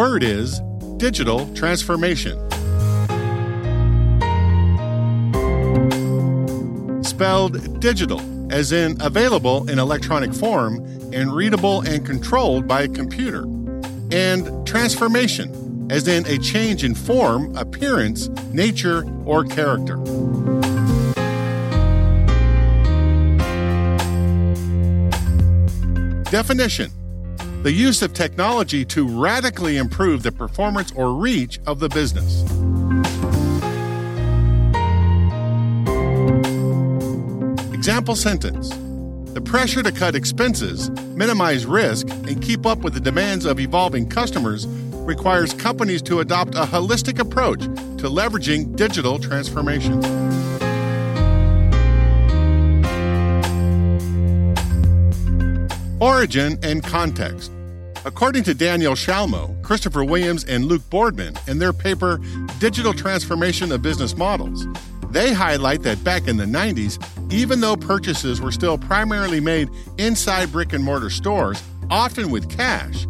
Word is digital transformation. Spelled digital, as in available in electronic form and readable and controlled by a computer. And transformation, as in a change in form, appearance, nature, or character. Definition the use of technology to radically improve the performance or reach of the business. Example sentence The pressure to cut expenses, minimize risk, and keep up with the demands of evolving customers requires companies to adopt a holistic approach to leveraging digital transformation. Origin and context. According to Daniel Schallmo, Christopher Williams, and Luke Boardman in their paper Digital Transformation of Business Models, they highlight that back in the 90s, even though purchases were still primarily made inside brick and mortar stores, often with cash,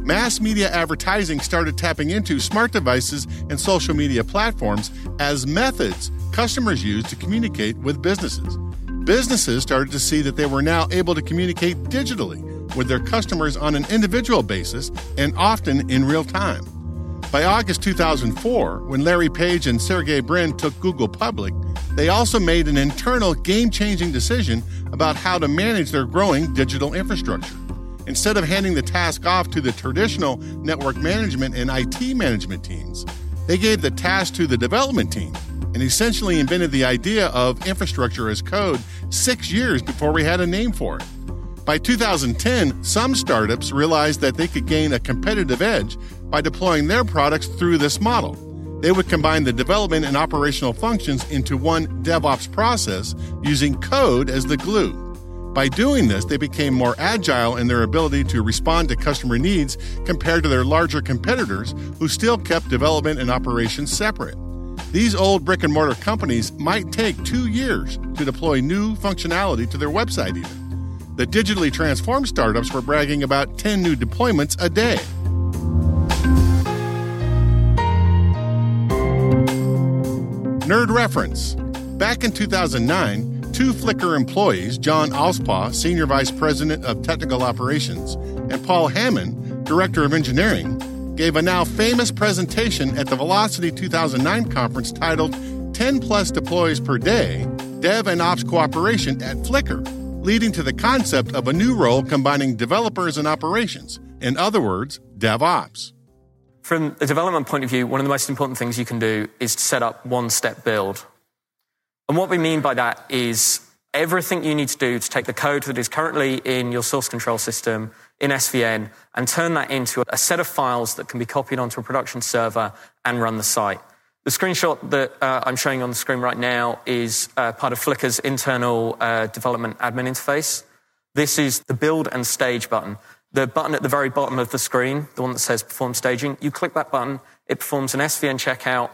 mass media advertising started tapping into smart devices and social media platforms as methods customers use to communicate with businesses businesses started to see that they were now able to communicate digitally with their customers on an individual basis and often in real time. By August 2004, when Larry Page and Sergey Brin took Google public, they also made an internal game changing decision about how to manage their growing digital infrastructure. Instead of handing the task off to the traditional network management and IT management teams, they gave the task to the development team and essentially invented the idea of infrastructure as code six years before we had a name for it. By 2010, some startups realized that they could gain a competitive edge by deploying their products through this model. They would combine the development and operational functions into one DevOps process using code as the glue. By doing this, they became more agile in their ability to respond to customer needs compared to their larger competitors who still kept development and operations separate. These old brick and mortar companies might take two years to deploy new functionality to their website, even. The digitally transformed startups were bragging about 10 new deployments a day. Nerd reference. Back in 2009, two Flickr employees, John Allspaw, Senior Vice President of Technical Operations, and Paul Hammond, Director of Engineering, gave a now famous presentation at the Velocity 2009 conference titled 10 Plus Deploys Per Day Dev and Ops Cooperation at Flickr, leading to the concept of a new role combining developers and operations. In other words, DevOps. From a development point of view, one of the most important things you can do is to set up one step build. And what we mean by that is everything you need to do to take the code that is currently in your source control system in SVN and turn that into a set of files that can be copied onto a production server and run the site. The screenshot that uh, I'm showing on the screen right now is uh, part of Flickr's internal uh, development admin interface. This is the build and stage button. the button at the very bottom of the screen, the one that says perform staging, you click that button, it performs an SVN checkout.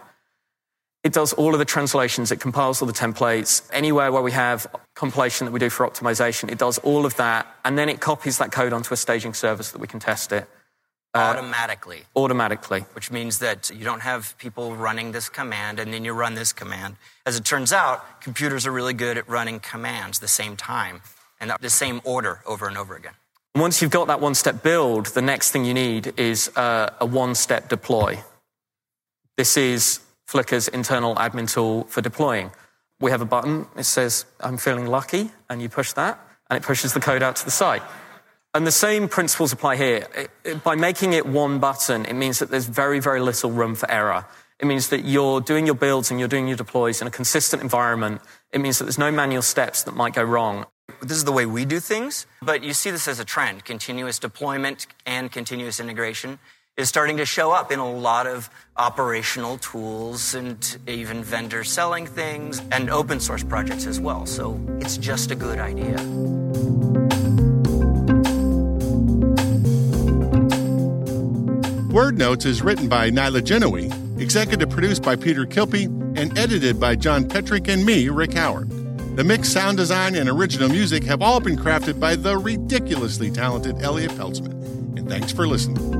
It does all of the translations, it compiles all the templates. Anywhere where we have compilation that we do for optimization, it does all of that, and then it copies that code onto a staging service so that we can test it. Uh, automatically. Automatically. Which means that you don't have people running this command and then you run this command. As it turns out, computers are really good at running commands the same time and the same order over and over again. Once you've got that one step build, the next thing you need is uh, a one step deploy. This is Flickr's internal admin tool for deploying. We have a button, it says, I'm feeling lucky, and you push that, and it pushes the code out to the site. And the same principles apply here. By making it one button, it means that there's very, very little room for error. It means that you're doing your builds and you're doing your deploys in a consistent environment. It means that there's no manual steps that might go wrong. This is the way we do things, but you see this as a trend. Continuous deployment and continuous integration is starting to show up in a lot of operational tools and even vendors selling things and open source projects as well. So it's just a good idea. Word Notes is written by Nyla Genoe, executive produced by Peter Kilpe, and edited by John Petrik and me, Rick Howard. The mix, sound design, and original music have all been crafted by the ridiculously talented Elliott Peltzman. And thanks for listening.